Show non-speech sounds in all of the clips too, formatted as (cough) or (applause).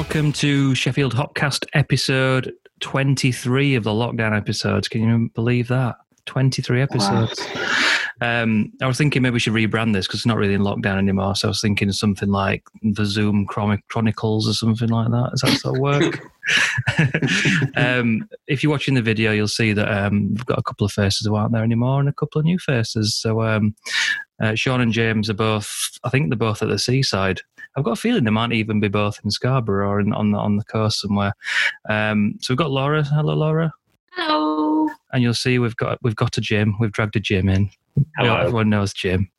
Welcome to Sheffield Hopcast episode 23 of the lockdown episodes. Can you believe that? 23 episodes. Um, I was thinking maybe we should rebrand this because it's not really in lockdown anymore. So I was thinking something like the Zoom Chron- Chronicles or something like that. Does that sort of work? (laughs) um, if you're watching the video, you'll see that um, we've got a couple of faces who aren't there anymore and a couple of new faces. So um, uh, Sean and James are both, I think they're both at the seaside. I've got a feeling they might even be both in Scarborough or in, on the on the coast somewhere. Um, so we've got Laura. Hello, Laura. Hello. And you'll see we've got we've got a Jim. We've dragged a Jim in. Hello. Everyone knows Jim.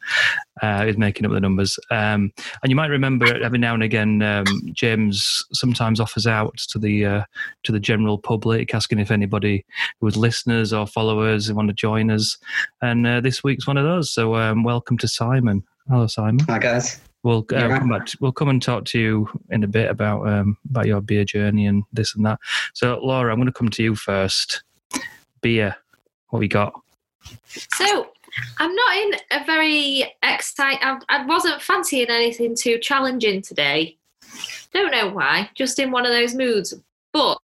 Uh, he's making up the numbers. Um, and you might remember every now and again, um, James sometimes offers out to the uh, to the general public, asking if anybody who was listeners or followers want to join us. And uh, this week's one of those. So um, welcome to Simon. Hello, Simon. Hi guys. We'll uh, Yeah. come back. To, we'll come and talk to you in a bit about um, about your beer journey and this and that. So, Laura, I'm going to come to you first. Beer. What we got? So, I'm not in a very excited. I, I wasn't fancying anything too challenging today. Don't know why. Just in one of those moods. But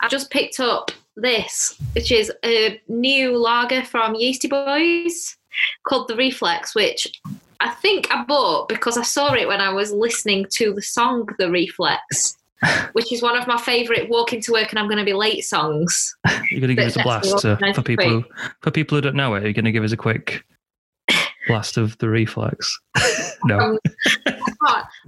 I just picked up this, which is a new lager from Yeasty Boys called the Reflex, which I think I bought because I saw it when I was listening to the song The Reflex. (laughs) Which is one of my favourite walking to work and I'm going to be late songs. You're going to give us a blast uh, for people who, for people who don't know it. You're going to give us a quick (laughs) blast of the reflex. (laughs) no. Um,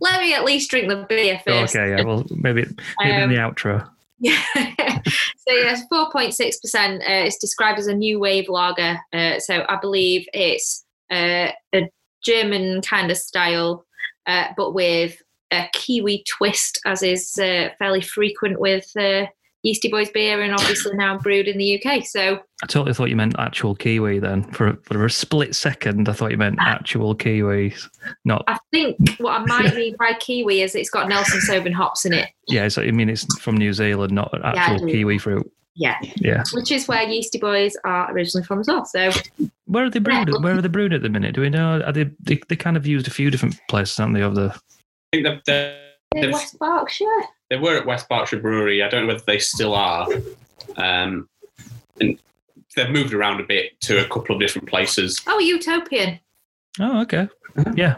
let me at least drink the beer first. okay. Yeah. Well, maybe maybe in Um, the outro. Yeah. so yes, four point six percent. It's described as a new wave lager. Uh, so I believe it's uh, a German kind of style, uh, but with a Kiwi twist, as is uh, fairly frequent with uh, Yeasty Boys beer, and obviously now brewed in the UK. So I totally thought you meant actual kiwi. Then for for a split second, I thought you meant actual kiwis, not I think what I might mean by Kiwi is it's got Nelson Sauvin hops in it. yeah. So I mean, it's from New Zealand, not actual do. kiwi fruit. Yeah, Yeah. which is where Yeasty Boys are originally from as well. So Where are they brewed? Yeah. Where are they brewed at the minute? Do we know? Are they, they they kind of used a few different places, haven't they? Of the I think they've, they're, in They've- West Berkshire. they were at West Berkshire Brewery. I don't know whether they still are. Um, and they've moved around a bit to a couple of different places. Oh, Utopian. oh okay yeah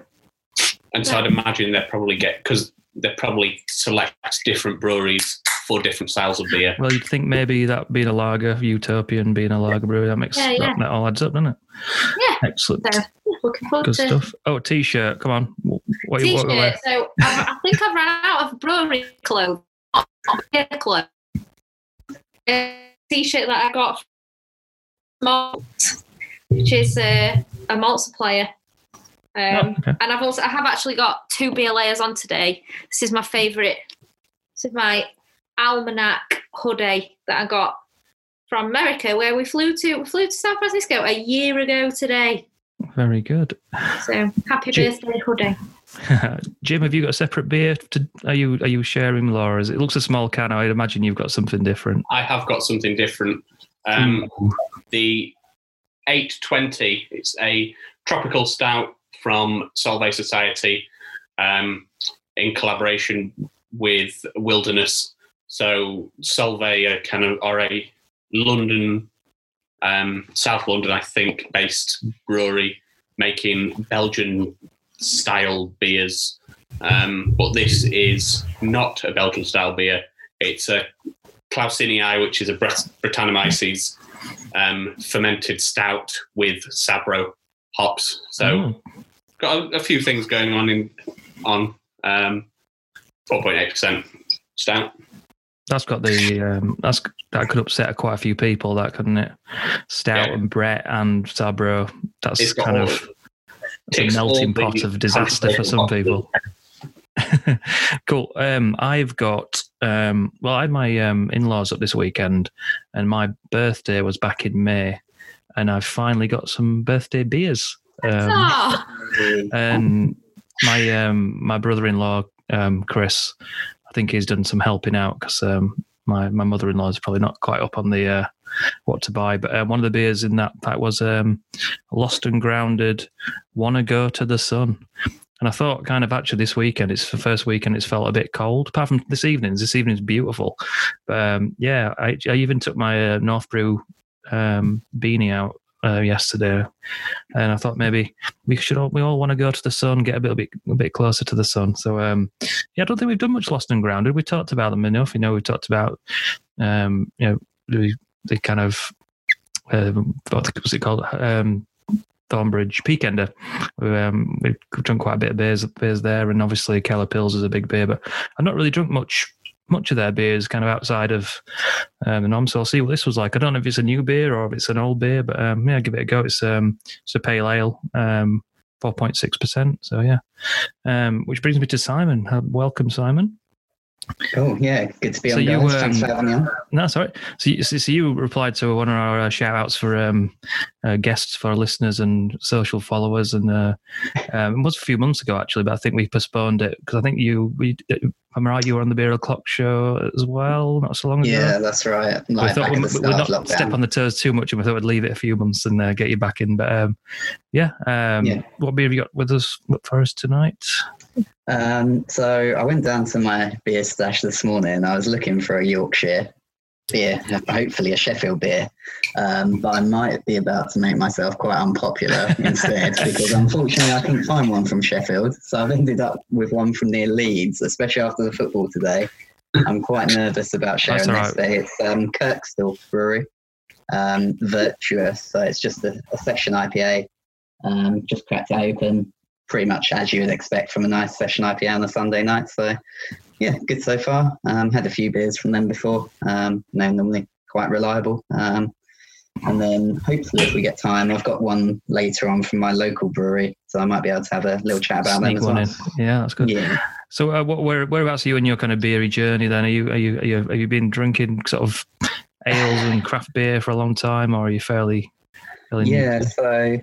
And so I'd imagine they probably get, because they probably select different breweries for different styles of beer. well you'd think maybe that being a lager utopian being a lager brewery that makes Yeah, yeah. That, that all adds up doesn't it Yeah. excellent So looking forward good to stuff oh t-shirt come on what, what you what, t-shirt. what, So I've, I think I've run out of brewery clothes. Not beer clothes. A t-shirt that I got from Malt, which is uh, a malt supplier. Um, oh, okay. and I've also I have actually got two beer layers on today. This is my favourite. This is my almanac hoodie that I got from America, where we flew to we flew to San Francisco a year ago today. very good So happy Gee. birthday hoodie. (laughs) jim have you got a separate beer to, are you are you sharing laura's it looks a small can i'd imagine you've got something different I have got something different. Um, the 820, it's a tropical stout from Solvay Society um, in collaboration with Wilderness. So Solvay are kind of are a London, um, South London, I think, based brewery making Belgian style beers. Um, but this is not a Belgian style beer. It's a Clausinii, which is a Bret- Brettanomyces um, fermented stout with Sabro hops. So Oh, got a, a few things going on in on um, 4.8% stout. That's got the um that's that could upset quite a few people that couldn't it stout Yeah. and brett and sabro that's It's kind of it's a melting pot of disaster for some people (laughs) cool. Um, I've got um, well, I had my um, in-laws up this weekend, and my birthday was back in May, and I've finally got some birthday beers. Um, and my um, my brother-in-law um, Chris, I think he's done some helping out because um, my my mother-in-law is probably not quite up on the uh, what to buy. But uh, one of the beers in that pack was um, Lost and Grounded, Wanna Go to the Sun. And I thought, kind of, actually, this weekend, it's the first weekend, it's felt a bit cold. Apart from this evening, this evening's beautiful. But um, yeah, I, I even took my uh, North Brew um, beanie out uh, yesterday, and I thought maybe we should all we all want to go to the sun, get a bit a bit a bit closer to the sun. So um, yeah, I don't think we've done much lost and grounded. We talked about them enough. You know, we talked about um, you know the, kind of um, what was it called um, Thornbridge Peakender. Um, we've drunk quite a bit of beers, beers there, and obviously Keller Pils is a big beer, but I've not really drunk much much of their beers kind of outside of um, the norm. So I'll see what this was like. I don't know if it's a new beer or if it's an old beer, but um, yeah, give it a go. It's um, it's a pale ale, um, four point six percent. So yeah, um, which brings me to Simon. Welcome, Simon. Oh yeah, good to be So on. you, guys. Thanks um, for having me on. No, sorry. So, you- so, so you replied to one of our uh, shout outs for um, uh, guests for our listeners and social followers, and uh, um, it was a few months ago actually, but I think we postponed it because I think you, we, I'm right, you were on the Beer O'clock show as well, not so long ago. Yeah, that's right. we Like thought we, we'd not step on the toes too much, and we thought we'd leave it a few months and uh, get you back in. But um, yeah, um, Yeah. what beer have you got with us for us tonight? Um, so I went down to my beer stash this morning. I was looking for a Yorkshire beer, hopefully a Sheffield beer, um, but I might be about to make myself quite unpopular (laughs) instead because unfortunately I couldn't find one from Sheffield. So I've ended up with one from near Leeds, especially after the football today. I'm quite nervous about sharing That's this day. It's um, Kirkstall Brewery, um, Virtuous. So it's just a, a session IPA. Um, just cracked it open, pretty much as you would expect from a nice session IPA on a Sunday night. So, yeah, good so far. Um, had a few beers from them before. Um, they're normally quite reliable. Um, and then hopefully, if we get time, I've got one later on from my local brewery, so I might be able to have a little chat about them Sneak as one well. in. Yeah, that's good. Yeah, So, uh, what, where, whereabouts are you in your kind of beery journey? Then, are you are you are you have you been drinking sort of ales and craft beer for a long time, or are you fairly, fairly new? yeah. So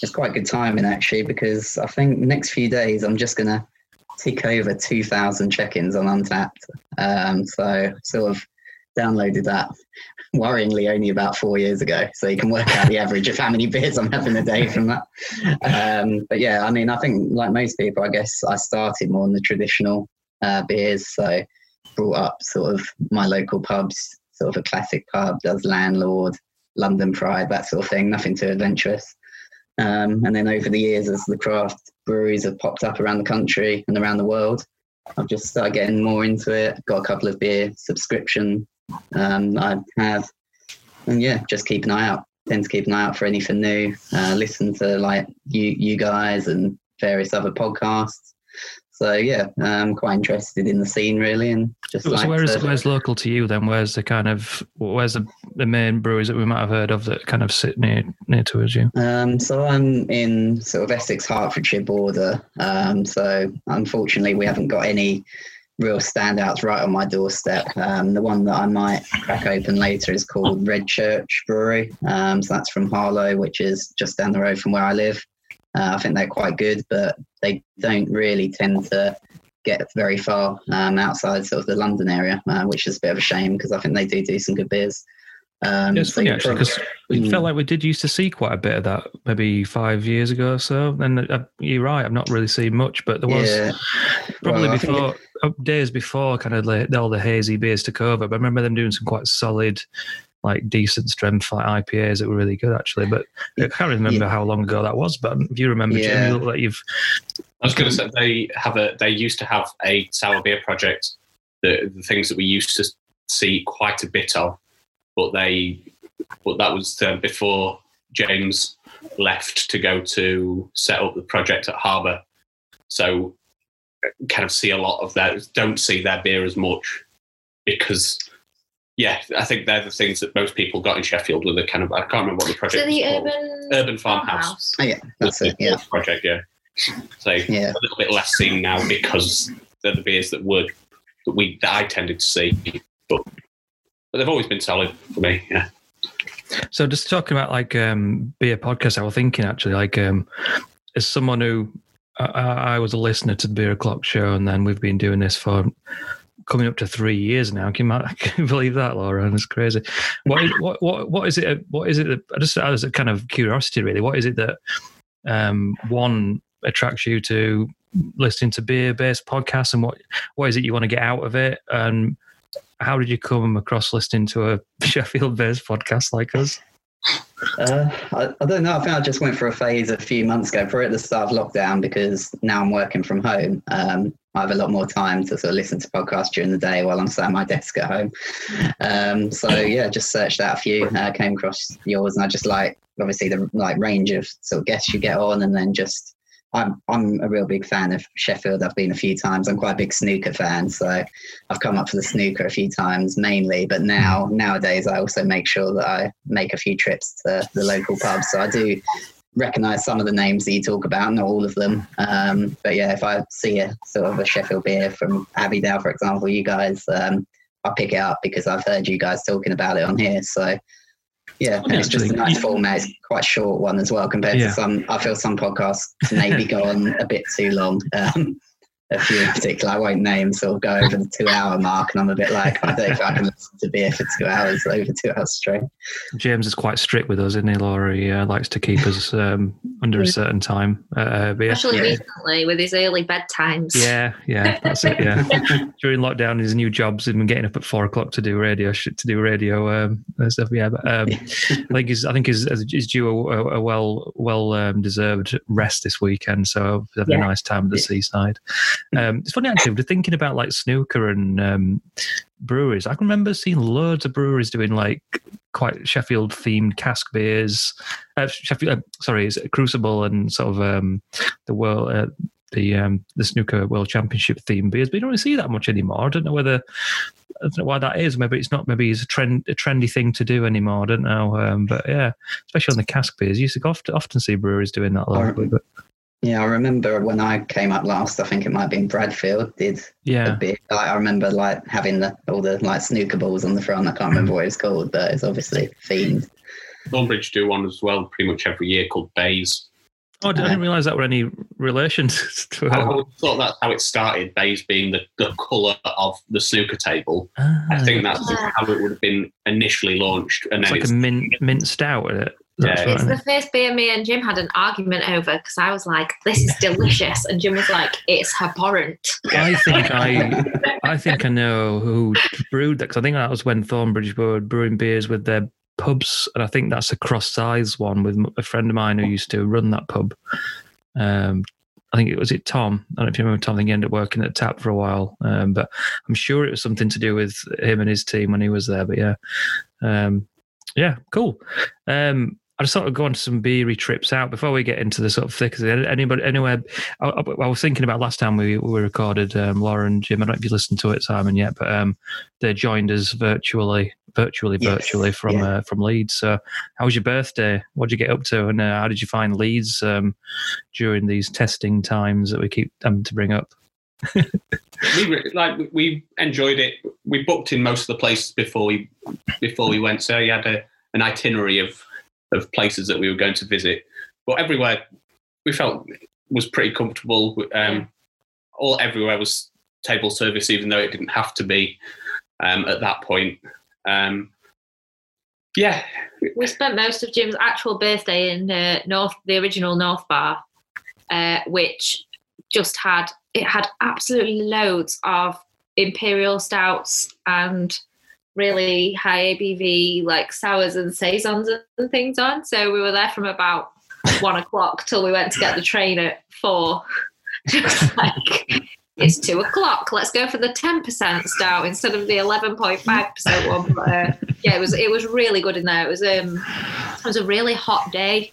it's quite good timing actually because I think next few days I'm just gonna tick over 2,000 check-ins on Untappd. Um, so sort of downloaded that (laughs) worryingly only about four years ago. So you can work out the average of how many beers I'm having a day from that. Um, but yeah, I mean, I think like most people, I guess I started more on the traditional uh, beers. So brought up sort of my local pubs, sort of a classic pub, does landlord, London Pride, that sort of thing, nothing too adventurous. Um, and then over the years, as the craft breweries have popped up around the country and around the world, I've just started getting more into it. Got a couple of beer subscription um, I have, and yeah, just keep an eye out. Tend to keep an eye out for anything new. Uh, listen to like you, you guys, and various other podcasts. So yeah, I'm quite interested in the scene really, and just So, like where is where's local to you then? Where's the kind of where's the, the main breweries that we might have heard of that kind of sit near near towards you? Um, so I'm in sort of Essex Hertfordshire border. Um, so unfortunately, we haven't got any real standouts right on my doorstep. Um, the one that I might crack open later is called Redchurch Brewery. Um, so that's from Harlow, which is just down the road from where I live. Uh, I think they're quite good, but they don't really tend to get very far um, outside sort of the London area, uh, which is a bit of a shame because I think they do do some good beers. Um, it's funny actually because it Mm. felt like we did used to see quite a bit of that maybe five years ago or so. And uh, you're right, I've not really seen much, but there was Yeah. probably Well, before uh, days before kind of like all the hazy beers took over. But I remember them doing some quite solid, like decent strength like IPAs that were really good actually. But I can't remember Yeah. how long ago that was. But if you remember, Jim, you look like you've I was going to say they have a. They used to have a sour beer project. The the things that we used to see quite a bit of, but they, but that was uh, before James left to go to set up the project at Harbour. So, kind of see a lot of that. Don't see their beer as much because, yeah, I think they're the things that most people got in Sheffield with the kind of. I can't remember what the project. So project. the was called. urban Urban farmhouse. Oh, yeah, that's it. Yeah, project. Yeah. So yeah. a little bit less seen now because they're the beers that would that we that I tended to see, but but they've always been solid for me. Yeah, So just talking about like um beer podcast, I was thinking actually like um as someone who I, I I was a listener to the Beer O'clock show, and then we've been doing this for coming up to three years now. Can you, (laughs) believe that, Laura? It's crazy. What is, what what what is it? What is it? That, I just as a kind of curiosity, really. What is it that um one attracts you to listening to beer based podcasts and what what is it you want to get out of it? And how did you come across listening to a (laughs) Sheffield based podcast like us? Uh, I, I, don't know. I think I just went for a phase a few months ago, probably at the start of lockdown, because now I'm working from home. Um, I have a lot more time to sort of listen to podcasts during the day while I'm sat at my desk at home. Um, so yeah, just searched out a few, uh, came across yours, and I just like obviously the like range of sort of guests you get on, and then just I'm I'm a real big fan of Sheffield. I've been a few times. I'm quite a big snooker fan, so I've come up for the snooker a few times mainly. But now nowadays, I also make sure that I make a few trips to the local pubs. So I do recognise some of the names that you talk about, not all of them. Um, but yeah, if I see a sort of a Sheffield beer from Abbeydale, for example, you guys, um, I pick it up because I've heard you guys talking about it on here. So yeah, and it's just a nice format. It's quite short one as well compared yeah. to some. I feel some podcasts maybe go on a bit too long. Um, a few in particular I won't name so sort of go over the two hour mark and I'm a bit like I don't know if I can listen to beer for two hours over two hours straight. James is quite strict with us, isn't he, Laura? He uh, likes to keep us um, under a certain time. Uh, uh Especially yeah. recently with his early bedtimes. Yeah, yeah, that's it. Yeah, (laughs) during lockdown, his new jobs been getting up at four o'clock to do radio to do radio um, stuff. Yeah, but um, I think he's I think he's, he's due a, a well well um, deserved rest this weekend. So having yeah. a nice time at the yeah. seaside. Um, it's funny actually. We're thinking about like snooker and um, breweries. I can remember seeing loads of breweries doing like quite Sheffield themed cask beers. Uh, Sheffield, uh, sorry, is Crucible and sort of um, the world. Uh, the um, the snooker world championship theme beers, but you don't really see that much anymore. I don't know whether I don't know why that is. Maybe it's not. Maybe it's a trend, a trendy thing to do anymore. I don't know. Um, but yeah, especially on the cask beers, you used to often, often see breweries doing that. Locally, but yeah, I remember when I came up last. I think it might have been Bradfield did. Yeah. A bit. Like, I remember like having the all the like snooker balls on the front. I can't remember what it's called, but it's obviously themed. Thornbridge do one as well, pretty much every year called Baize. Oh, I didn't realise that were any relations (laughs) to I, I thought that's how it started, Baize being the, the colour of the snooker table. Ah, I think that's how it would have been initially launched. And it's then like it's, a mint, mint stout, is it? Yeah, it's the first beer me and Jim had an argument over because I was like, "This is delicious," and Jim was like, "It's abhorrent." I think I, (laughs) I think I know who brewed that because I think that was when Thornbridge were brewing beers with their pubs, and I think that's a cross-size one with a friend of mine who used to run that pub. Um, I think it was it Tom. I don't know if you remember Tom. I think he ended up working at Tap for a while, um, but I'm sure it was something to do with him and his team when he was there. But yeah, um, yeah, cool. Um, I just sort I'd go on some beery trips out before we get into the sort of thick of it. Anybody, anywhere? I, I, was thinking about last time we, we recorded um, Laura and Jim. I don't know if you listened to it, Simon, yet, but um, they joined us virtually, virtually, yes. virtually from yeah. uh, from Leeds. So, how was your birthday? What did you get up to, and uh, how did you find Leeds um, during these testing times that we keep um, to bring up? (laughs) we like we enjoyed it. We booked in most of the places before we before we went, so you had a, an itinerary of of places that we were going to visit. But everywhere we felt was pretty comfortable. Um, all everywhere was table service, even though it didn't have to be um, at that point. Um, yeah, we spent most of Jim's actual birthday in uh, North, the original North Bar, uh, which just had it had absolutely loads of imperial stouts and really high ABV like sours and saisons and things on. So we were there from about (laughs) one o'clock till we went to get the train at four. (laughs) Just like it's two o'clock. Let's go for the ten percent stout instead of the eleven point five percent one. But, uh, yeah, it was it was really good in there. It was um it was a really hot day.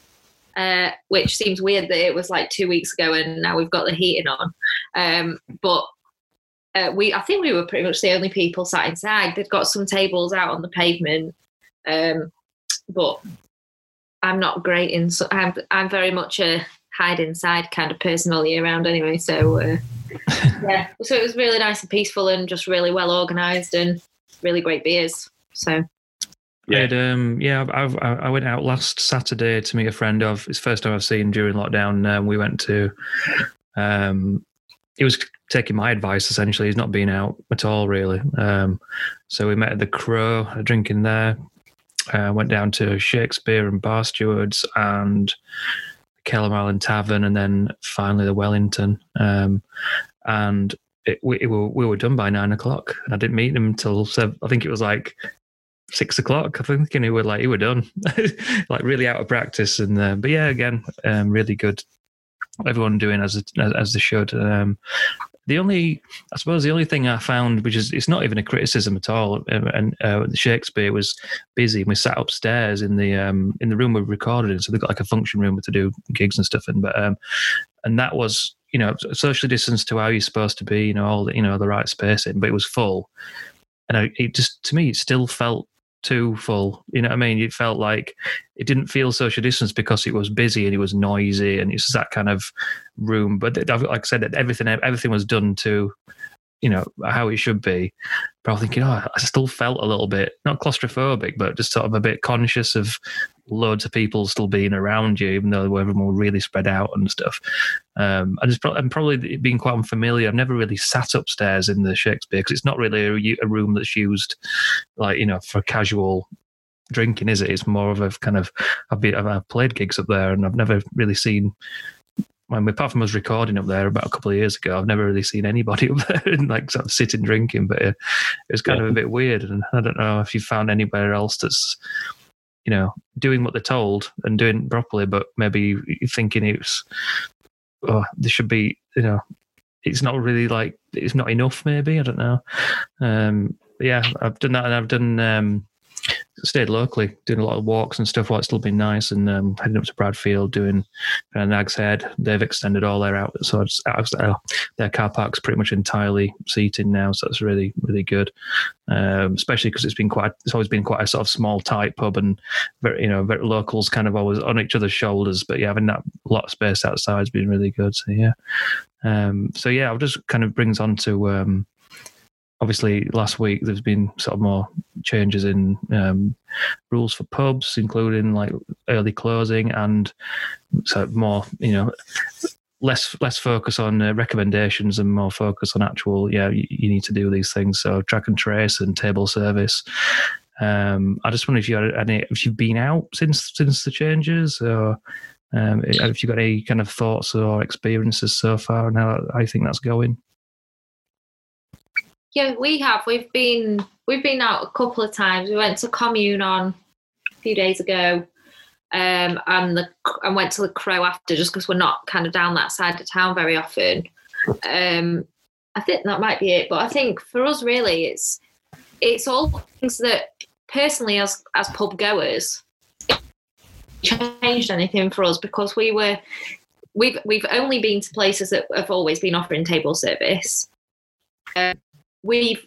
Uh, which seems weird that it was like two weeks ago and now we've got the heating on. Um, but uh, we I think we were pretty much the only people sat inside. They'd got some tables out on the pavement, um, but I'm not great in. So I'm I'm very much a hide inside kind of person all year round anyway. So uh, (laughs) yeah, so it was really nice and peaceful and just really well organised and really great beers. So. Yeah, um, yeah. I've, i went out last Saturday to meet a friend of. It's first time I've seen during lockdown. Um, we went to um, he was taking my advice essentially. He's not been out at all really. Um, so we met at the Crow, drinking there. Uh, went down to Shakespeare and Bar Stewards and Kelham Island Tavern, and then finally the Wellington. Um, and it, we, it, we were done by nine o'clock, I didn't meet him until seven, I think it was like six o'clock. I think, and he were like, he were done, (laughs) like really out of practice. And uh, but yeah, again, um, really good. Everyone doing as as, they should. Um, the only, I suppose, the only thing I found, which is it's not even a criticism at all, um, and uh, Shakespeare was busy. and We sat upstairs in the um, in the room we recorded in, so they've got like a function room to do gigs and stuff in. But um, and that was you know socially distanced to how you're supposed to be, you know, all the, you know the right spacing, but it was full, and I, it just to me it still felt too full. You know what I mean? It felt like it didn't feel social distance because it was busy and it was noisy and it's that kind of room. But like I said, that everything everything was done to you know how it should be. But I was thinking, oh, I still felt a little bit not claustrophobic, but just sort of a bit conscious of loads of people still being around you, even though they were really spread out and stuff. Um, I just and probably being quite unfamiliar. I've never really sat upstairs in the Shakespeare because it's not really a, a, room that's used like you know for casual drinking, is it? It's more of a kind of I've been I've played gigs up there and I've never really seen. I mean, apart from us recording up there about a couple of years ago, I've never really seen anybody (laughs) up there and like sort of sitting drinking. But uh, it was kind yeah. of a bit weird, and I don't know if you found anywhere else that's you know, doing what they're told and doing it properly, but maybe thinking it's, oh, there should be, you know, it's not really like, it's not enough, maybe. I don't know. Um, yeah, I've done that and I've done, um, stayed locally, doing a lot of walks and stuff while it's still been nice, and um, heading up to Bradfield doing uh, Nag's Head. They've extended all their out, so it's, uh, their car park's pretty much entirely seating now, so that's really really good. Um, especially because it's been quite, it's always been quite a sort of small tight pub, and very you know very locals kind of always on each other's shoulders. But yeah, having that lot of space outside has been really good. So yeah, um, so yeah, it just kind of brings on to um, obviously last week there's been sort of more changes in um, rules for pubs, including like early closing and so more, you know, less less focus on uh, recommendations and more focus on actual. Yeah, you, you, need to do these things. So track and trace and table service. Um, I just wonder if you had any, if you've been out since since the changes, or um, if you've got any kind of thoughts or experiences so far, and how I think that's going. Yeah, we have. We've been we've been out a couple of times. We went to Commune on a few days ago, um, and the and went to the Crow after, just because we're not kind of down that side of town very often. Um, I think that might be it. But I think for us, really, it's it's all things that personally, as as pub goers, changed anything for us because we were we've we've only been to places that have always been offering table service. Um, we've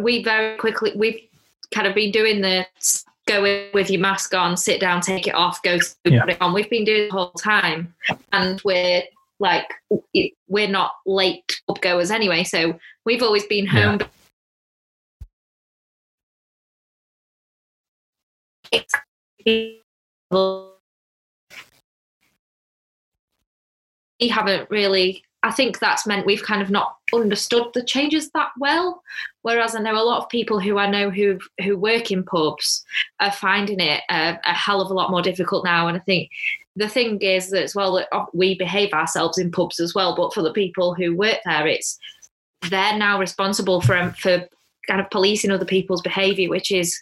we very quickly we've kind of been doing the go in with your mask on, sit down, take it off, go to yeah. put it on. We've been doing it the whole time, and we're like we're not late goers anyway, so we've always been home. Yeah. We haven't really I think that's meant we've kind of not understood the changes that well. Whereas I know a lot of people who I know who who work in pubs are finding it a, a, hell of a lot more difficult now. And I think the thing is that as well that we behave ourselves in pubs as well, but for the people who work there, it's they're now responsible for for kind of policing other people's behaviour, which is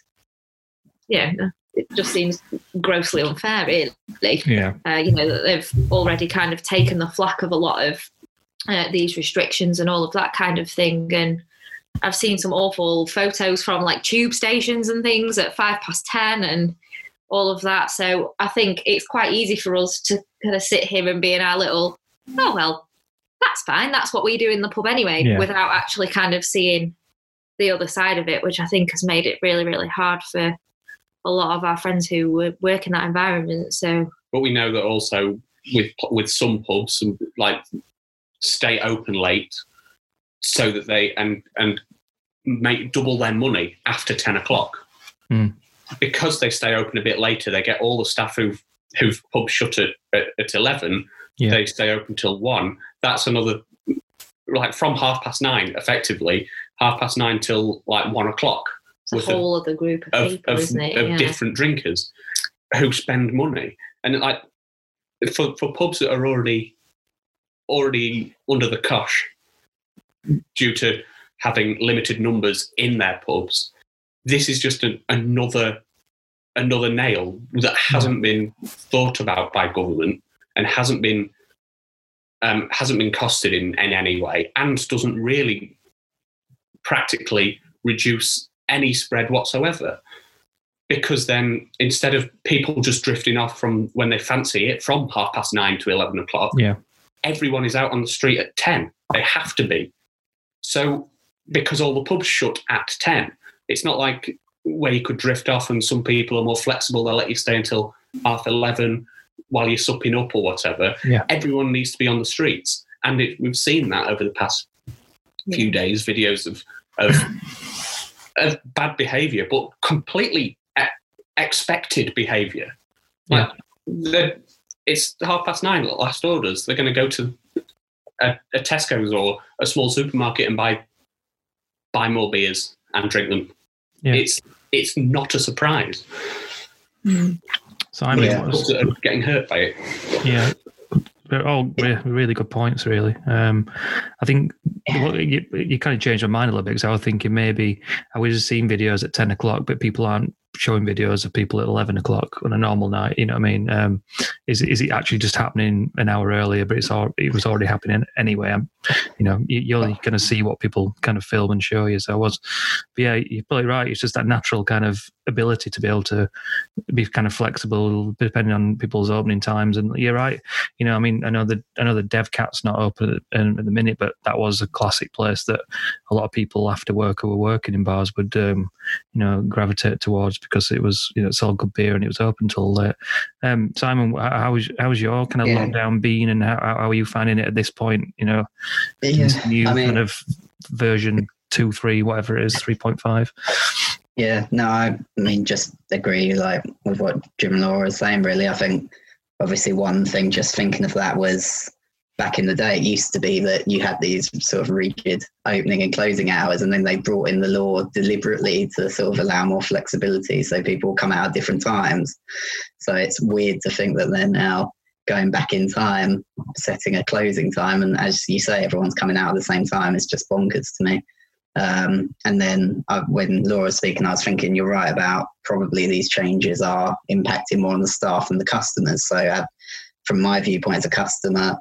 yeah, it just seems grossly unfair, really. Yeah. Uh, you know, that they've already kind of taken the flack of a lot of uh, these restrictions and all of that kind of thing. And I've seen some awful photos from like tube stations and things at five past 10 and all of that. So I think it's quite easy for us to kind of sit here and be in our little, oh, well, that's fine. That's what we do in the pub anyway, yeah. without actually kind of seeing the other side of it, which I think has made it really, really hard for a lot of our friends who work in that environment. So, but we know that also with with some pubs, and like stay open late so that they and and make double their money after 10 o'clock mm. because they stay open a bit later they get all the staff who've who've pub shut at, at, at 11 yeah. they stay open till 1 that's another like from half past nine effectively half past nine till like one o'clock it's a whole other group of, of people, of, isn't it? Of yeah. different drinkers who spend money. And like for, for pubs that are already already under the cosh due to having limited numbers in their pubs, this is just an, another another nail that hasn't been thought about by government and hasn't been um, hasn't been costed in, in any way and doesn't really practically reduce any spread whatsoever because then instead of people just drifting off from when they fancy it from half past nine to 11 o'clock Yeah. Everyone is out on the street at 10 they have to be. So because all the pubs shut at 10 it's not like where you could drift off and some people are more flexible they'll let you stay until half 11 while you're supping up or whatever. Yeah. everyone needs to be on the streets. And it, we've seen that over the past few days videos of of, (laughs) of bad behavior but completely e- expected behavior. Like the- it's half past nine last orders. They're going to go to a, a tesco's or a small supermarket and buy buy more beers and drink them. Yeah. it's it's not a surprise. So I mean, Yeah. what's- Pubs that are getting hurt by it. Yeah, they're all re- really good points. Really, um, I think what, you, you kind of changed my mind a little bit because I was thinking maybe I was just seeing videos at ten o'clock, but people aren't showing videos of people at eleven o'clock on a normal night. You know what I mean? Um, is is it actually just happening an hour earlier? But it's all it was already happening anyway. I'm, you know, you, you're going to see what people kind of film and show you. So I was, but yeah, you're probably right. It's just that natural kind of ability to be able to be kind of flexible depending on people's opening times. And you're right. You know, I mean, I know that I know the Dev Cat's not open at, at the minute, but that was a classic place that a lot of people after work who were working in bars would, um, you know, gravitate towards because it was, you know, it's all good beer and it was open till late. Um, Simon, how was how was your kind of Yeah. lockdown been, and how, how are you finding it at this point? You know, Yeah, this new I mean- kind of version two, three, whatever it is, three point five. Yeah, no, I mean, just agree like with what Jim and Laura was saying. Really, I think obviously one thing just thinking of that was back in the day. It used to be that you had these sort of rigid opening and closing hours, and then they brought in the law deliberately to sort of allow more flexibility, so people come out at different times. So it's weird to think that they're now going back in time, setting a closing time, and as you say, everyone's coming out at the same time. It's just bonkers to me. Um, and then I, when Laura was speaking, I was thinking you're right about probably these changes are impacting more on the staff and the customers. So, uh, from my viewpoint as a customer,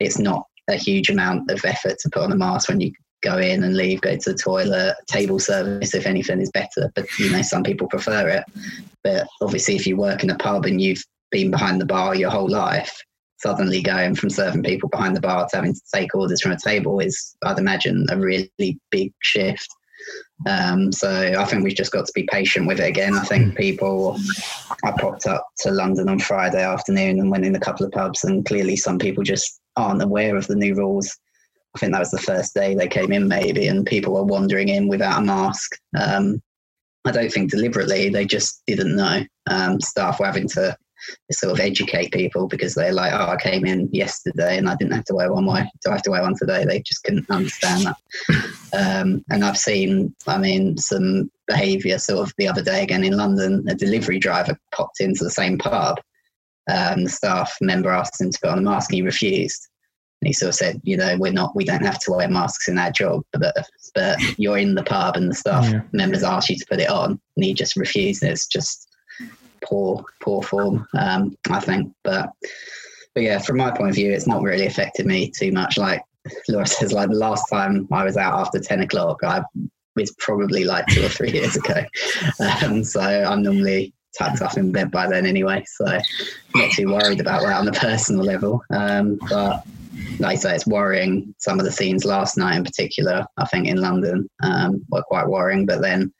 it's not a huge amount of effort to put on a mask when you go in and leave, go to the toilet. Table service, if anything, is better, but you know some people prefer it. But obviously, if you work in a pub and you've been behind the bar your whole life, suddenly going from serving people behind the bar to having to take orders from a table is, I'd imagine, a really big shift. Um, so I think we've just got to be patient with it again. I think people, I popped up to London on Friday afternoon and went in a couple of pubs, and clearly some people just aren't aware of the new rules. I think that was the first day they came in, maybe, and people were wandering in without a mask. Um, I don't think deliberately, they just didn't know. Um, staff were having to sort of educate people because they're like, oh, I came in yesterday and I didn't have to wear one. Why do I have to wear one today? They just couldn't understand that. Um, and I've seen, I mean, some behaviour sort of the other day again in London. A delivery driver popped into the same pub. Um, the staff member asked him to put on a mask he refused. He sort of said, you know, we're not, we don't have to wear masks in our job, but but you're in the pub and the staff Yeah. members ask you to put it on, and he just refused. It's just poor, poor form, um, I think. But but yeah, from my point of view, it's not really affected me too much. Like Laura (laughs) says, like the last time I was out after ten o'clock, I was probably like two or three years ago. (laughs) Um, so I'm normally tucked up in bed by then anyway. So not too worried about that on a personal level. Um, but like I say, it's worrying. Some of the scenes last night, in particular, I think in London, um, were quite worrying. But then,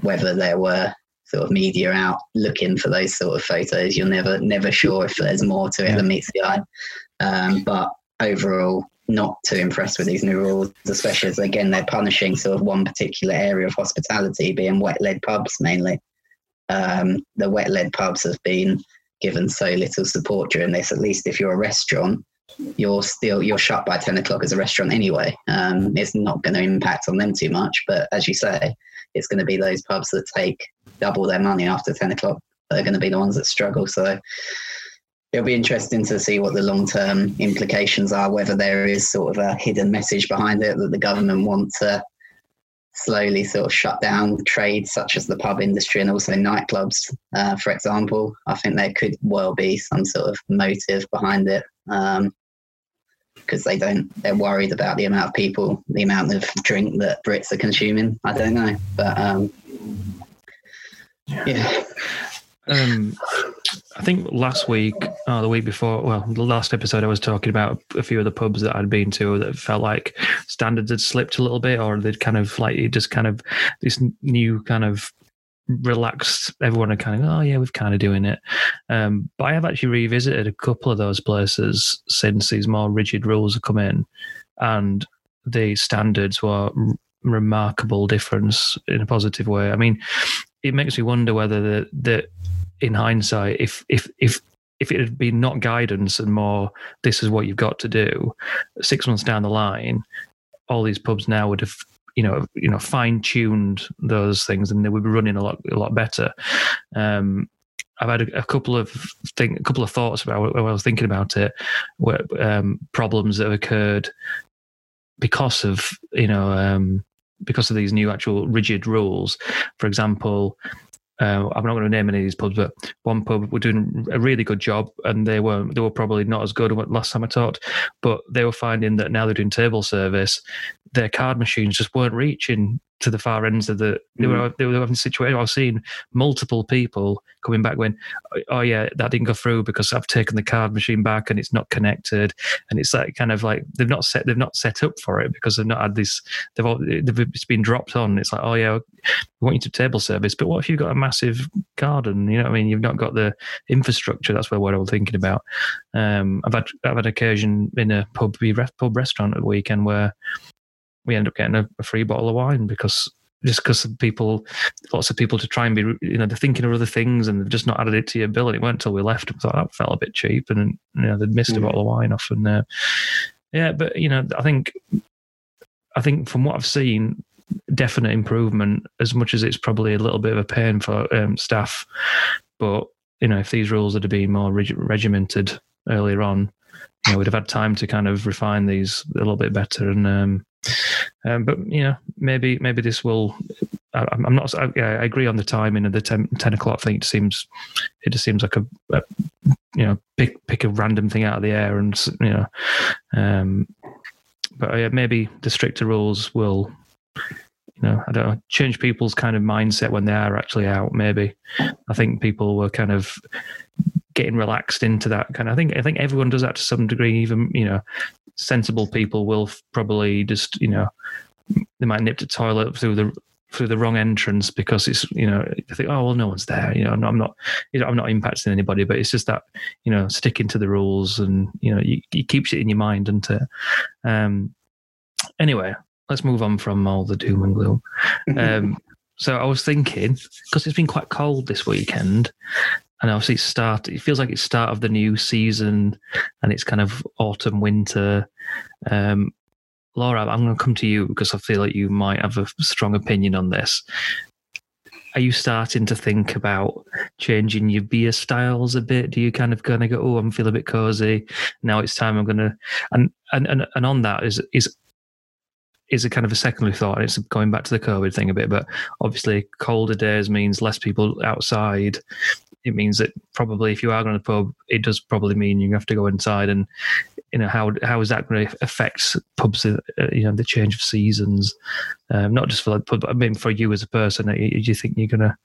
whether there were sort of media out looking for those sort of photos, you're never never sure if there's more to it than meets the eye. Um, but overall, not too impressed with these new rules, especially as again they're punishing sort of one particular area of hospitality, being wet led pubs mainly. Um, the wet led pubs have been given so little support during this. At least if you're a restaurant, you're still you're shut by 10 o'clock as a restaurant anyway um, it's not going to impact on them too much but as you say it's going to be those pubs that take double their money after 10 o'clock that are going to be the ones that struggle so it'll be interesting to see what the long term implications are, whether there is sort of a hidden message behind it that the government want to slowly sort of shut down trades such as the pub industry and also nightclubs, uh, for example. I think there could well be some sort of motive behind it. Um, because they don't, they're worried about the amount of people, the amount of drink that Brits are consuming. I don't know, but um, yeah. Um, I think last week or the week before, well, the last episode, I was talking about a few of the pubs that I'd been to that felt like standards had slipped a little bit, or they'd kind of like it just kind of this new kind of relaxed. Everyone are kind of, oh yeah, we've kind of doing it. Um, but I have actually revisited a couple of those places since these more rigid rules have come in, and the standards were remarkable difference in a positive way. I mean, it makes me wonder whether the, the in hindsight, if if if if it had been not guidance and more, this is what you've got to do. Six months down the line, all these pubs now would have you know you know fine tuned those things and they would be running a lot a lot better. Um, I've had a, a, couple of think a couple of thoughts about when I was thinking about it, where um, problems that have occurred because of you know um, because of these new actual rigid rules. For example, uh, I'm not going to name any of these pubs, but one pub were doing a really good job, and they were they were probably not as good last time I talked, but they were finding that now they're doing table service, their card machines just weren't reaching to the far ends of the. They were mm. they were having a situation. I've seen multiple people coming back when, oh yeah, that didn't go through because I've taken the card machine back and it's not connected, and it's like kind of like they've not set they've not set up for it because they've not had this. They've, all, they've it's been dropped on. It's like oh yeah, we want you to table service, but what if you've got a massive garden? You know what I mean? You've not got the infrastructure. That's where what I was thinking about. Um, I've had I've had occasion in a pub pub restaurant at the weekend where we end up getting a, a free bottle of wine because just because people, lots of people to try and be, you know, they're thinking of other things and they've just not added it to your bill. And it weren't until we left, I thought that felt a bit cheap, and you know, they'd missed mm. a bottle of wine off. And uh, yeah, but you know, I think, I think from what I've seen, definite improvement. As much as it's probably a little bit of a pain for um, staff, but you know, if these rules had been more reg- regimented earlier on, you know, we'd have had time to kind of refine these a little bit better and. Um, um, but you know, maybe maybe this will. I, am not. I, I, agree on the timing of the 10, 10 o'clock thing. It seems it just seems like a, a, you know pick pick a random thing out of the air and you know. Um, but uh, maybe the stricter rules will you know, I don't know, change people's kind of mindset when they are actually out. Maybe I think people were kind of getting relaxed into that kind of. I think I think everyone does that to some degree. Even you know, sensible people will probably just you know they might nip to toilet through the through the wrong entrance because it's you know I think oh well no one's there you know I'm not you know, I'm not impacting anybody but it's just that you know sticking to the rules and you know you, you keeps it in your mind and um anyway let's move on from all the doom and gloom. (laughs) Um so I was thinking because it's been quite cold this weekend and obviously it start it feels like it's start of the new season and it's kind of autumn winter. Um, laura i'm going to come to you because i feel like you might have a strong opinion on this. Are you starting to think about changing your beer styles a bit? Do you kind of kind of go oh i'm feeling a bit cozy. Now it's time i'm going to and and and, and on that is is is a kind of a secondary thought. and It's going back to the COVID thing a bit, but obviously colder days means less people outside it means that probably if you are going to the pub, it does probably mean you have to go inside. And you know how how is that going to affect pubs? Uh, you know the change of seasons, um, not just for the pub, but I mean for you as a person. Do you think you're going to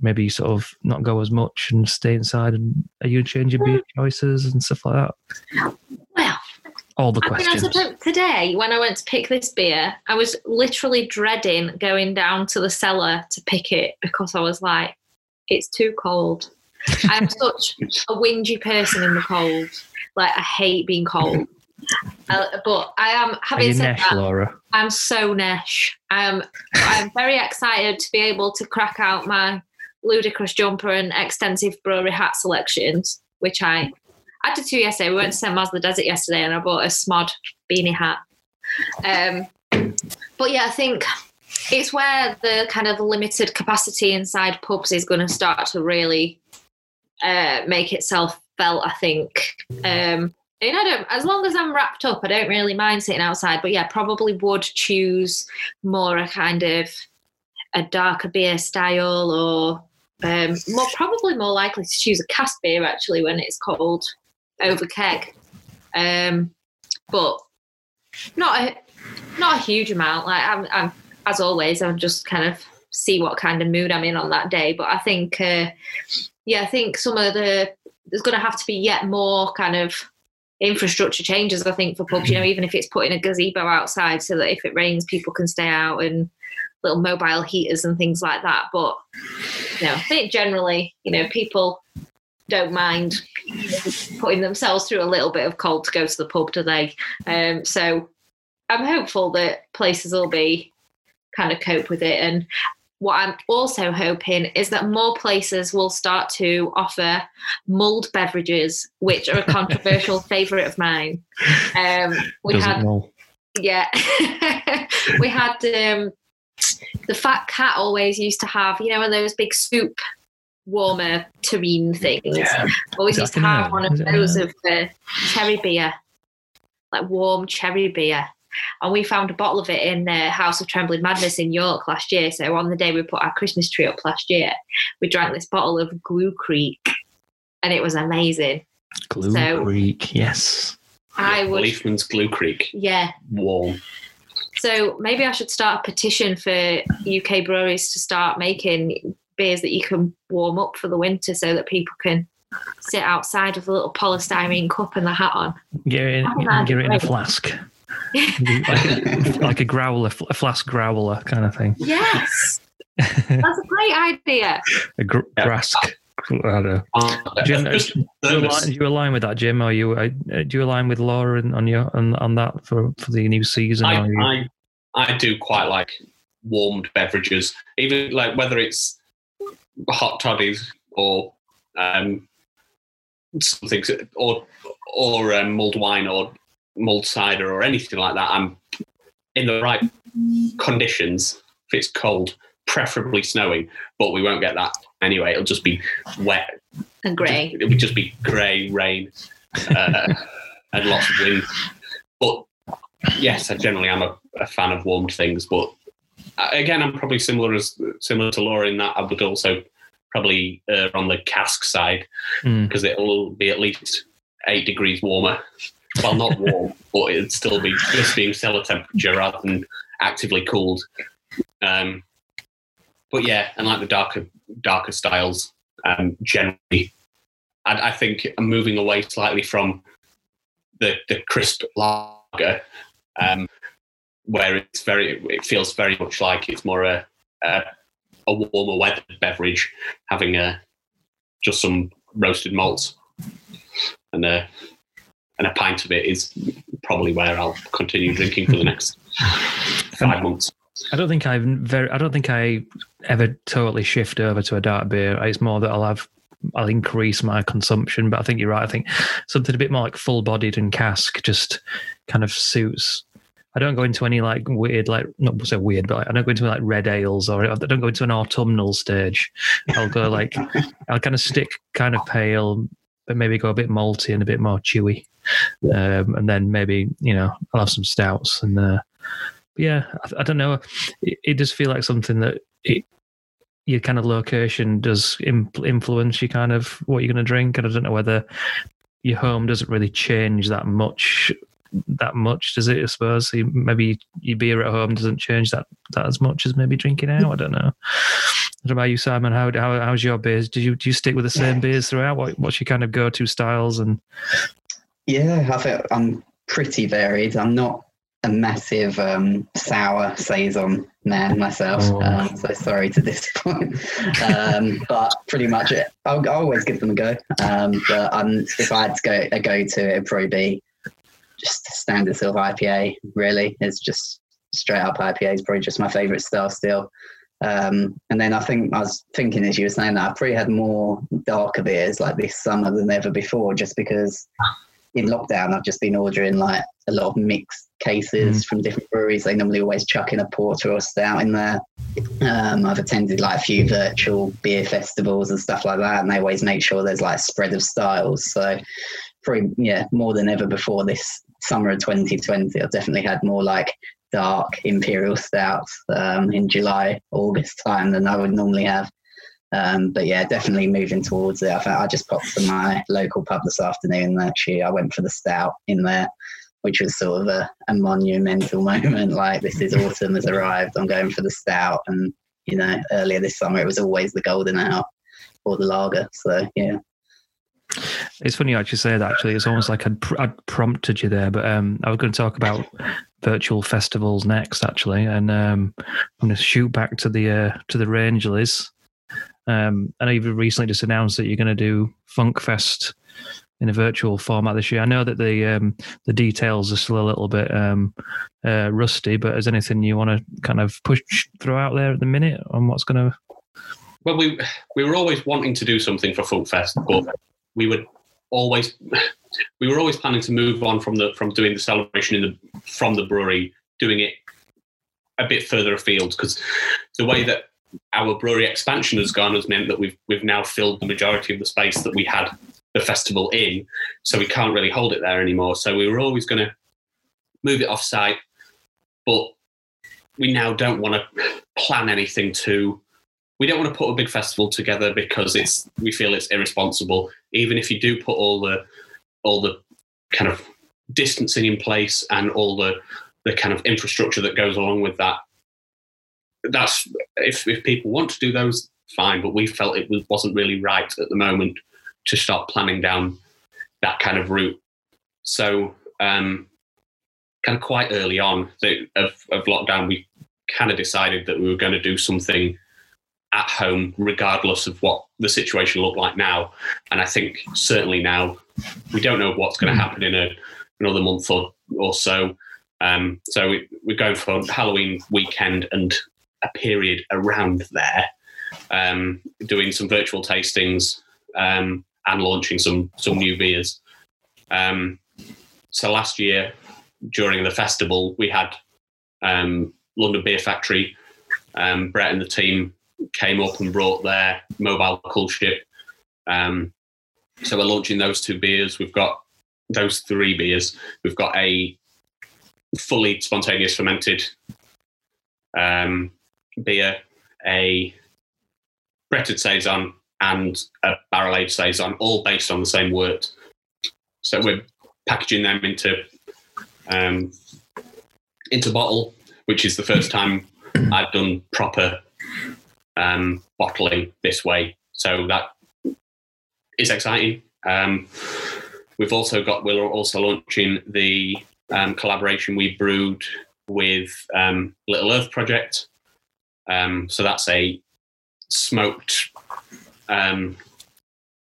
maybe sort of not go as much and stay inside? And are you changing beer choices and stuff like that? Well, all the questions. I mean, today, when I went to pick this beer, I was literally dreading going down to the cellar to pick it because I was like, it's too cold. I'm (laughs) such a whingy person in the cold. Like I hate being cold. Uh, but I am having said nesh, that, Laura? I'm so nesh. I'm I'm very excited to be able to crack out my ludicrous jumper and extensive brewery hat selections, which I I did two yesterday. We went to St. Mars Desert yesterday, and I bought a Smod beanie hat. Um, but yeah, I think it's where the kind of limited capacity inside pubs is going to start to really uh, make itself felt. I think. Um, and I don't, as long as I'm wrapped up, I don't really mind sitting outside. But yeah, probably would choose more a kind of a darker beer style, or um, more probably more likely to choose a cask beer actually when it's cold over keg. Um, but not a not a huge amount. Like I'm, I'm as always, I'm just kind of see what kind of mood I'm in on that day. But I think, uh, yeah, I think some of the there's going to have to be yet more kind of infrastructure changes. I think for pubs, you know, even if it's putting a gazebo outside so that if it rains, people can stay out and little mobile heaters and things like that. But you know, I think generally, you know, people don't mind putting themselves through a little bit of cold to go to the pub, do they? Um, so I'm hopeful that places will be kind of cope with it. And what I'm also hoping is that more places will start to offer mulled beverages, which are a (laughs) controversial favourite of mine. Um, we Doesn't had, know. yeah, (laughs) we had um, the fat cat always used to have, you know, one of those big soup warmer terrine things. Yeah. Always used to have ale? one of Is it an those ale? of uh, cherry beer, like warm cherry beer. And we found a bottle of it in the House of Trembling Madness in York last year. So on the day we put our Christmas tree up last year, we drank this bottle of Glühkriek, and it was amazing. Glue So- Creek, yes. I would, Leafman's Glue Creek, yeah. warm. So maybe I should start a petition for UK breweries to start making beers that you can warm up for the winter, so that people can sit outside with a little polystyrene cup and the hat on. Get it in, get it in a flask. Like, a, (laughs) like a growler, a flask growler kind of thing. Yes, that's a great idea. A gr- Yeah. grask. I don't know. Uh, Jim, do, you align, do you align with that, Jim? Are you uh, do you align with Laura in- on your on, on that for, for the new season? I, you- I I do quite like warmed beverages, even like whether it's hot toddies or um, something or or um, mulled wine or mulled cider or anything like that. I'm in the right conditions if it's cold, preferably snowing, but we won't get that anyway. It'll just be wet. And grey. It would just be grey, rain, uh, (laughs) and lots of wind. But yes, I generally am a, a fan of warmed things. But again, I'm probably similar as similar to Laura in that I would also probably err on the cask side Mm. because it'll be at least eight degrees warmer. Well, not warm, but it'd still be just being cellar temperature rather than actively cooled. Um, but yeah, and like the darker darker styles, um, generally, I, I think I'm moving away slightly from the the crisp lager, um, where it's very it feels very much like it's more a a, a warmer weather beverage, having a just some roasted malts and a and a pint of it is probably where I'll continue drinking for the next (laughs) five months. I don't think I've very. I don't think I ever totally shift over to a dark beer. It's more that I'll have. I'll increase my consumption, but I think you're right. I think something a bit more like full-bodied and cask just kind of suits. I don't go into any like weird, like not so weird, but like, I don't go into like red ales or I don't go into an autumnal stage. I'll go like (laughs) I'll kind of stick kind of pale, but maybe go a bit malty and a bit more chewy, um, and then maybe you know I'll have some stouts and. Uh, yeah, I, I don't know. It, it does feel like something that it, your kind of location does influence you kind of what you're going to drink, and I don't know whether your home doesn't really change that much. That much does it? I suppose So maybe your beer at home doesn't change that that as much as maybe drinking out. I don't know. What about you, Simon? How, how how's your beers? Do you do you stick with the same beers throughout? What, what's your kind of go to styles? And Yeah, I think I'm pretty varied. I'm not a massive um, sour saison man myself, Oh. um, so sorry to disappoint. (laughs) um, but pretty much, it, I'll, I'll always give them a go. Um, but um, if I had to go a go to, it'd probably be just standard sort of IPA. Really, it's just straight up IPA is probably just my favourite style still. Um, and then I think I was thinking as you were saying that I probably had more darker beers like this summer than ever before, just because in lockdown, I've just been ordering like a lot of mixed cases from different breweries. They normally always chuck in a porter or stout in there. Um, I've attended like a few virtual beer festivals and stuff like that, and they always make sure there's like a spread of styles. So, probably yeah, more than ever before this summer of 2020, I've definitely had more like dark imperial stouts um, in July, August time than I would normally have. Um, but yeah, definitely moving towards it. I, think I just popped to my local pub this afternoon. Actually, I went for the stout in there, which was sort of a, a monumental (laughs) moment. Like this is autumn has arrived. I'm going for the stout, and you know, earlier this summer it was always the golden ale or the lager. So yeah. It's funny you actually say that. Actually, it's almost like I'd, pr- I'd prompted you there, but um, I was going to talk about virtual festivals next, actually, and um, I'm going to shoot back to the uh, to the Rangeley's um, I know you've recently just announced that you're going to do Funk Fest in a virtual format this year. I know that the um, the details are still a little bit um, uh, rusty, but is anything you want to kind of push through out there at the minute on what's going to? Well, we we were always wanting to do something for Funk Fest, but we would always we were always planning to move on from the from doing the celebration in the from the brewery, doing it a bit further afield because the way that our brewery expansion has gone has meant that we've we've now filled the majority of the space that we had the festival in, so we can't really hold it there anymore. So we were always going to move it off site, but we now don't want to plan anything to. We don't want to put a big festival together because it's we feel it's irresponsible. Even if you do put all the all the kind of distancing in place and all the the kind of infrastructure that goes along with that, that's if if people want to do those, fine. But we felt it wasn't really right at the moment to start planning down that kind of route. So, um, kind of quite early on of, of lockdown, we kind of decided that we were going to do something at home, regardless of what the situation looked like now. And I think certainly now we don't know what's going to happen in a, another month or, or so. Um, so we, we're going for Halloween weekend and a period around there, um, doing some virtual tastings um, and launching some some new beers. Um, so last year during the festival, we had um, London Beer Factory. Um, Brett and the team came up and brought their mobile coolship. Um, so we're launching those two beers. We've got those three beers. We've got a fully spontaneous fermented um, beer, a Bretted Saison, and a barrel aged Saison, all based on the same wort. So we're packaging them into um, into bottle, which is the first time I've done proper um, bottling this way. So that is exciting. Um, we've also got we're also launching the um, collaboration we brewed with um, Little Earth Project, um, so that's a smoked um,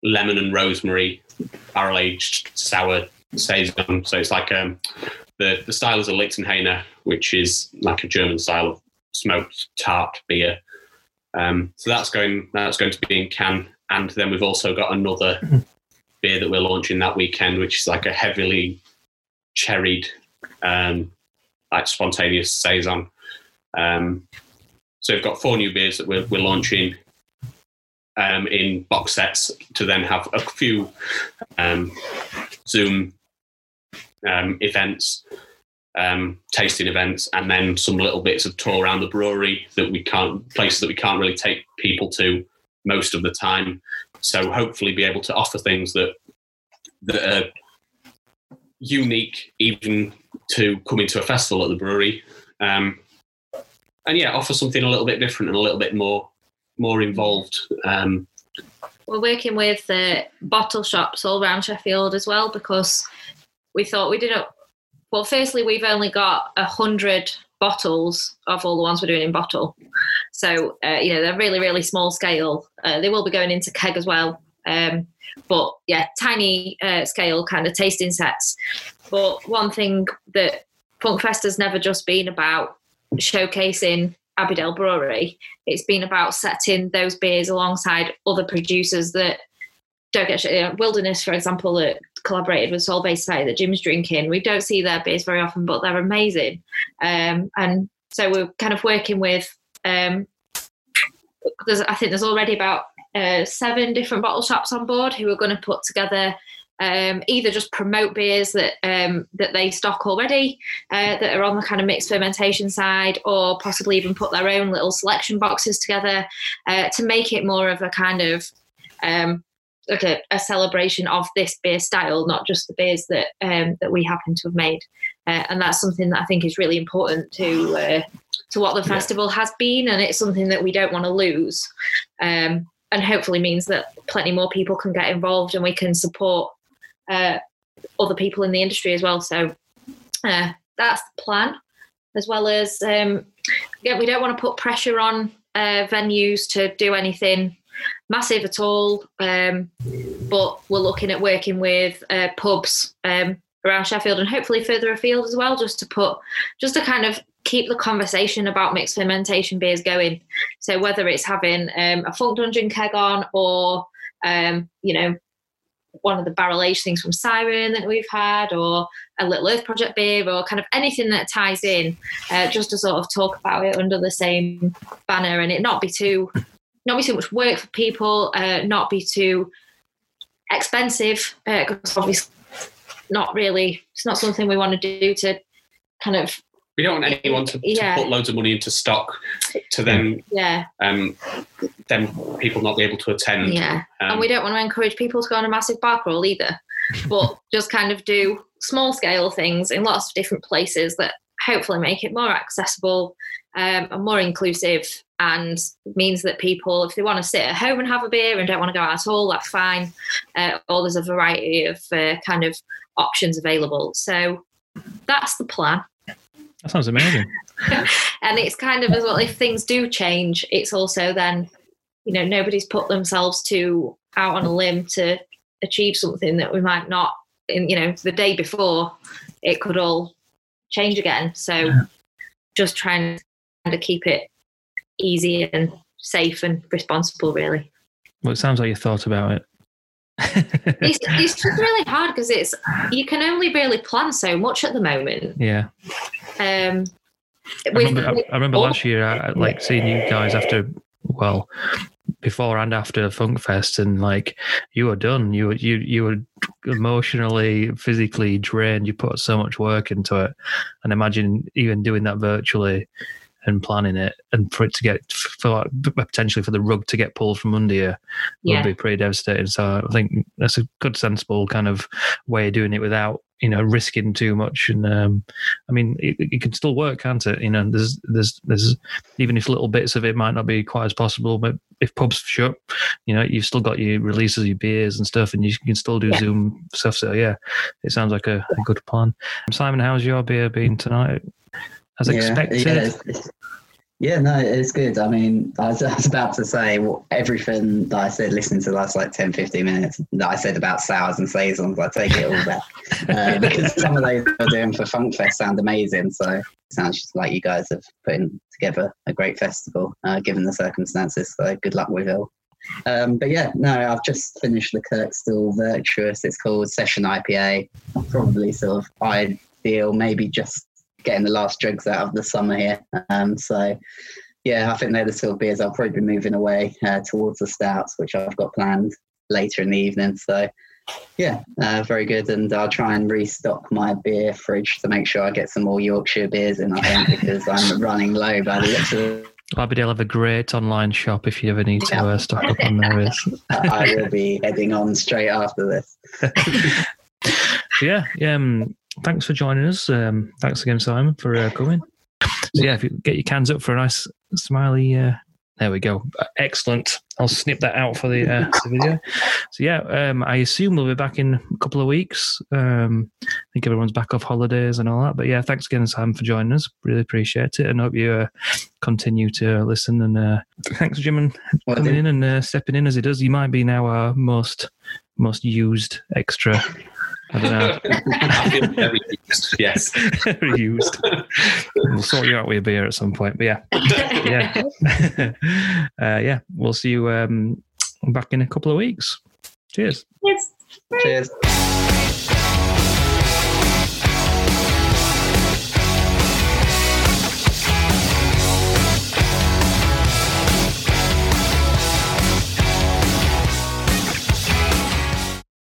lemon and rosemary barrel aged sour saison. So it's like um, the the style is a Lichtenhainer, which is like a German style of smoked tart beer. Um, so that's going that's going to be in can, and then we've also got another beer that we're launching that weekend, which is like a heavily cherried, um, like spontaneous saison. Um, so we've got four new beers that we're, we're launching um, in box sets to then have a few um, Zoom um, events, um, tasting events, and then some little bits of tour around the brewery that we can't places that we can't really take people to most of the time. So hopefully, be able to offer things that that are unique, even to coming to a festival at the brewery. Um, and yeah, offer something a little bit different and a little bit more more involved. Um, We're working with the bottle shops all around Sheffield as well because we thought we didn't. Well, firstly, we've only got a hundred bottles of all the ones we're doing in bottle, so uh, you know they're really really small scale. Uh, they will be going into keg as well. Um, but yeah, tiny uh, scale kind of tasting sets. But one thing that Funkfest has never just been about showcasing Abbeydale Brewery, it's been about setting those beers alongside other producers that don't get you know, Wilderness, for example, that collaborated with Solvay Society that Jim's drinking. We don't see their beers very often, but they're amazing. Um, and so we're kind of working with. Um, there's, I think there's already about uh, seven different bottle shops on board who are going to put together um, either just promote beers that um, that they stock already uh, that are on the kind of mixed fermentation side, or possibly even put their own little selection boxes together uh, to make it more of a kind of um, like a, a, celebration of this beer style, not just the beers that um, that we happen to have made. Uh, and that's something that I think is really important to uh, to what the festival has been, and it's something that we don't want to lose. Um, and hopefully means that plenty more people can get involved and we can support uh, other people in the industry as well. So uh, that's the plan, as well as um, yeah, we don't want to put pressure on uh, venues to do anything massive at all. Um, but we're looking at working with uh, pubs um, around Sheffield and hopefully further afield as well, just to put, just to kind of keep the conversation about mixed fermentation beers going. So whether it's having um, a Funk Dungeon keg on or um, you know one of the barrel aged things from Siren that we've had, or a Little Earth Project beer, or kind of anything that ties in, uh, just to sort of talk about it under the same banner, and it not be too, not be too much work for people, uh, not be too expensive, because uh, obviously not really, it's not something we want to do to kind of we don't want anyone to, yeah. to, put loads of money into stock to them, yeah. um then people not be able to attend. Yeah. Um, and we don't want to encourage people to go on a massive bar crawl either but (laughs) just kind of do small scale things in lots of different places that hopefully make it more accessible um, and more inclusive and means that people if they want to sit at home and have a beer and don't want to go out at all that's fine uh, or there's a variety of uh, kind of options available so that's the plan that sounds amazing. (laughs) and it's kind of as well if things do change, it's also then, you know, nobody's put themselves to out on a limb to achieve something that we might not in, you know, the day before it could all change again. So yeah. just trying to keep it easy and safe and responsible really. Well, it sounds like you thought about it. it's, (laughs) it's just really hard because it's you can only really plan so much at the moment. Yeah. Um, I remember, I, I remember last year, I, like seeing you guys after, well, before and after Funk Fest, and like you were done. You were you you were emotionally, physically drained. You put so much work into it, and imagine even doing that virtually and planning it, and for it to get for potentially for the rug to get pulled from under you yeah. would be pretty devastating. So I think that's a good, sensible kind of way of doing it without you know risking too much. And um, I mean, it, it, can still work, can't it? You know, there's there's there's even if little bits of it might not be quite as possible, but if pubs shut, you know, you've still got your releases, your beers and stuff, and you can still do yeah. Zoom stuff. So yeah, it sounds like a, a good plan. Simon, how's your beer been tonight? As yeah, expected. Yeah, yeah, no, it's good. I mean, I was, (laughs) I was about to say well, everything that I said listening to the last like 10, 15 minutes that I said about sours and saisons, I take it all back. (laughs) uh, because some of those you're doing for Funk Fest sound amazing. So it sounds like you guys have put together a great festival, uh, given the circumstances. So good luck with it all. Um, but yeah, no, I've just finished the Kirkstall Virtuous. It's called Session IPA. Probably sort of ideal, maybe just getting the last drugs out of the summer here. Um, so yeah, I think they're the sort of beers I'll probably be moving away uh, towards the stouts, which I've got planned later in the evening. So yeah, uh, very good. And I'll try and restock my beer fridge to make sure I get some more Yorkshire beers in, I think, (laughs) because I'm running low by the looks of it. Abbeydale have a great online shop if you ever need to uh, stock up on there. (laughs) I will be heading on straight after this. (laughs) yeah, yeah. Um, thanks for joining us. Um, thanks again, Simon, for uh, coming. So yeah, if you get your cans up for a nice smiley. Uh, there we go. Excellent. I'll snip that out for the, uh, (laughs) the video. So yeah, um, I assume we'll be back in a couple of weeks. Um, I think everyone's back off holidays and all that. But yeah, thanks again, Simon, for joining us. Really appreciate it, and hope you uh, continue to listen. And uh, thanks, Jim, and coming in and uh, stepping in as he does. You might be now our most most used extra I don't know. I feel very used. Yes, (laughs) very used. We'll sort you out with a beer at some point. But yeah, yeah, (laughs) (laughs) uh, yeah. We'll see you um, back in a couple of weeks. Cheers. Yes. Cheers.